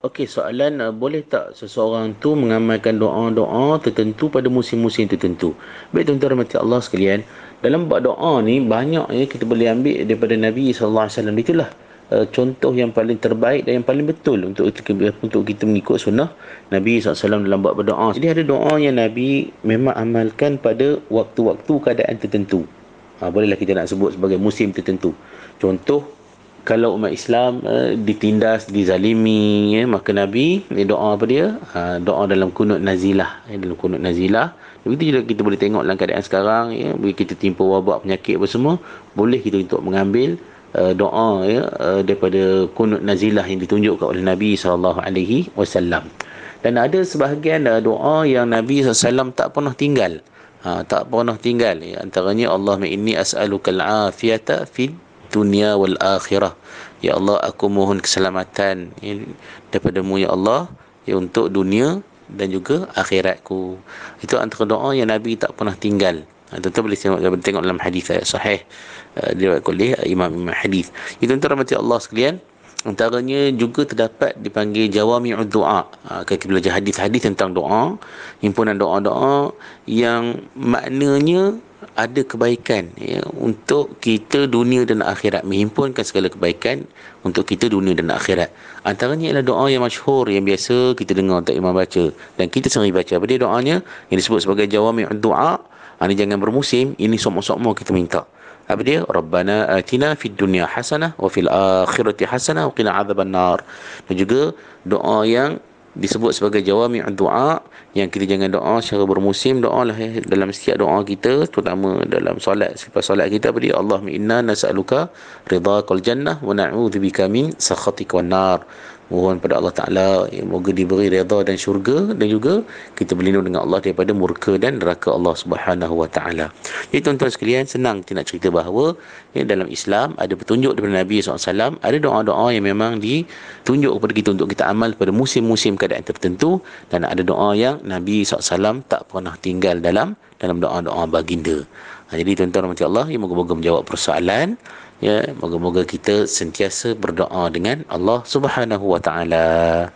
Okey, soalan uh, boleh tak seseorang tu mengamalkan doa-doa tertentu pada musim-musim tertentu? Baik tuan-tuan rahmati Allah sekalian, dalam bab doa ni banyak ya kita boleh ambil daripada Nabi sallallahu alaihi wasallam itulah uh, contoh yang paling terbaik dan yang paling betul untuk kita, untuk kita mengikut sunnah Nabi SAW dalam bab berdoa. Jadi ada doa yang Nabi memang amalkan pada waktu-waktu keadaan tertentu. Ha, bolehlah kita nak sebut sebagai musim tertentu. Contoh kalau umat Islam uh, ditindas, dizalimi, ya, maka Nabi ni doa apa dia? Uh, doa dalam kunut nazilah, ya, dalam kunut nazilah. Begitu juga kita boleh tengok dalam keadaan sekarang, ya, bila kita timpa wabak penyakit apa semua, boleh kita untuk mengambil uh, doa ya, uh, daripada kunut nazilah yang ditunjukkan oleh Nabi wasallam. Dan ada sebahagian uh, doa yang Nabi SAW tak pernah tinggal. Ha, tak pernah tinggal. Ya, antaranya Allahumma inni as'alukal afiyata fid dunia wal akhirah. Ya Allah, aku mohon keselamatan ya, daripada-Mu ya Allah ya untuk dunia dan juga akhiratku. Itu antara doa yang Nabi tak pernah tinggal. Ha, tuan boleh tengok, tengok dalam hadis ayat sahih uh, diriwayatkan oleh Imam Imam Hadis. Itu tuan rahmati Allah sekalian. Antaranya juga terdapat dipanggil jawami'ud doa. Ha, kita belajar hadis-hadis tentang doa, himpunan doa-doa yang maknanya ada kebaikan ya, untuk kita dunia dan akhirat. Menghimpunkan segala kebaikan untuk kita dunia dan akhirat. Antaranya ialah doa yang masyhur yang biasa kita dengar tak imam baca. Dan kita sendiri baca. Apa dia doanya? Yang disebut sebagai jawami doa ini jangan bermusim ini semua-semua kita minta apa dia? Rabbana atina fid dunya hasanah wa fil akhirati hasanah wa qina adzabannar dan juga doa yang disebut sebagai jawami doa yang kita jangan doa secara bermusim doa lah eh, dalam setiap doa kita terutama dalam solat. Selepas solat kita apa dia? Allah inna nas'aluka ridhaqal jannah wa na'udzubika min sakhatika wan nar mohon pada Allah Ta'ala ya, moga diberi redha dan syurga dan juga kita berlindung dengan Allah daripada murka dan neraka Allah Subhanahu Wa Ta'ala. Jadi tuan-tuan sekalian senang kita nak cerita bahawa ya, dalam Islam ada petunjuk daripada Nabi SAW. Ada doa-doa yang memang ditunjuk kepada kita untuk kita amal pada musim-musim keadaan tertentu dan ada doa yang Nabi SAW tak pernah tinggal dalam dalam doa-doa baginda. Ha, jadi tuan-tuan Allah ya, moga-moga menjawab persoalan ya moga-moga kita sentiasa berdoa dengan Allah Subhanahu wa taala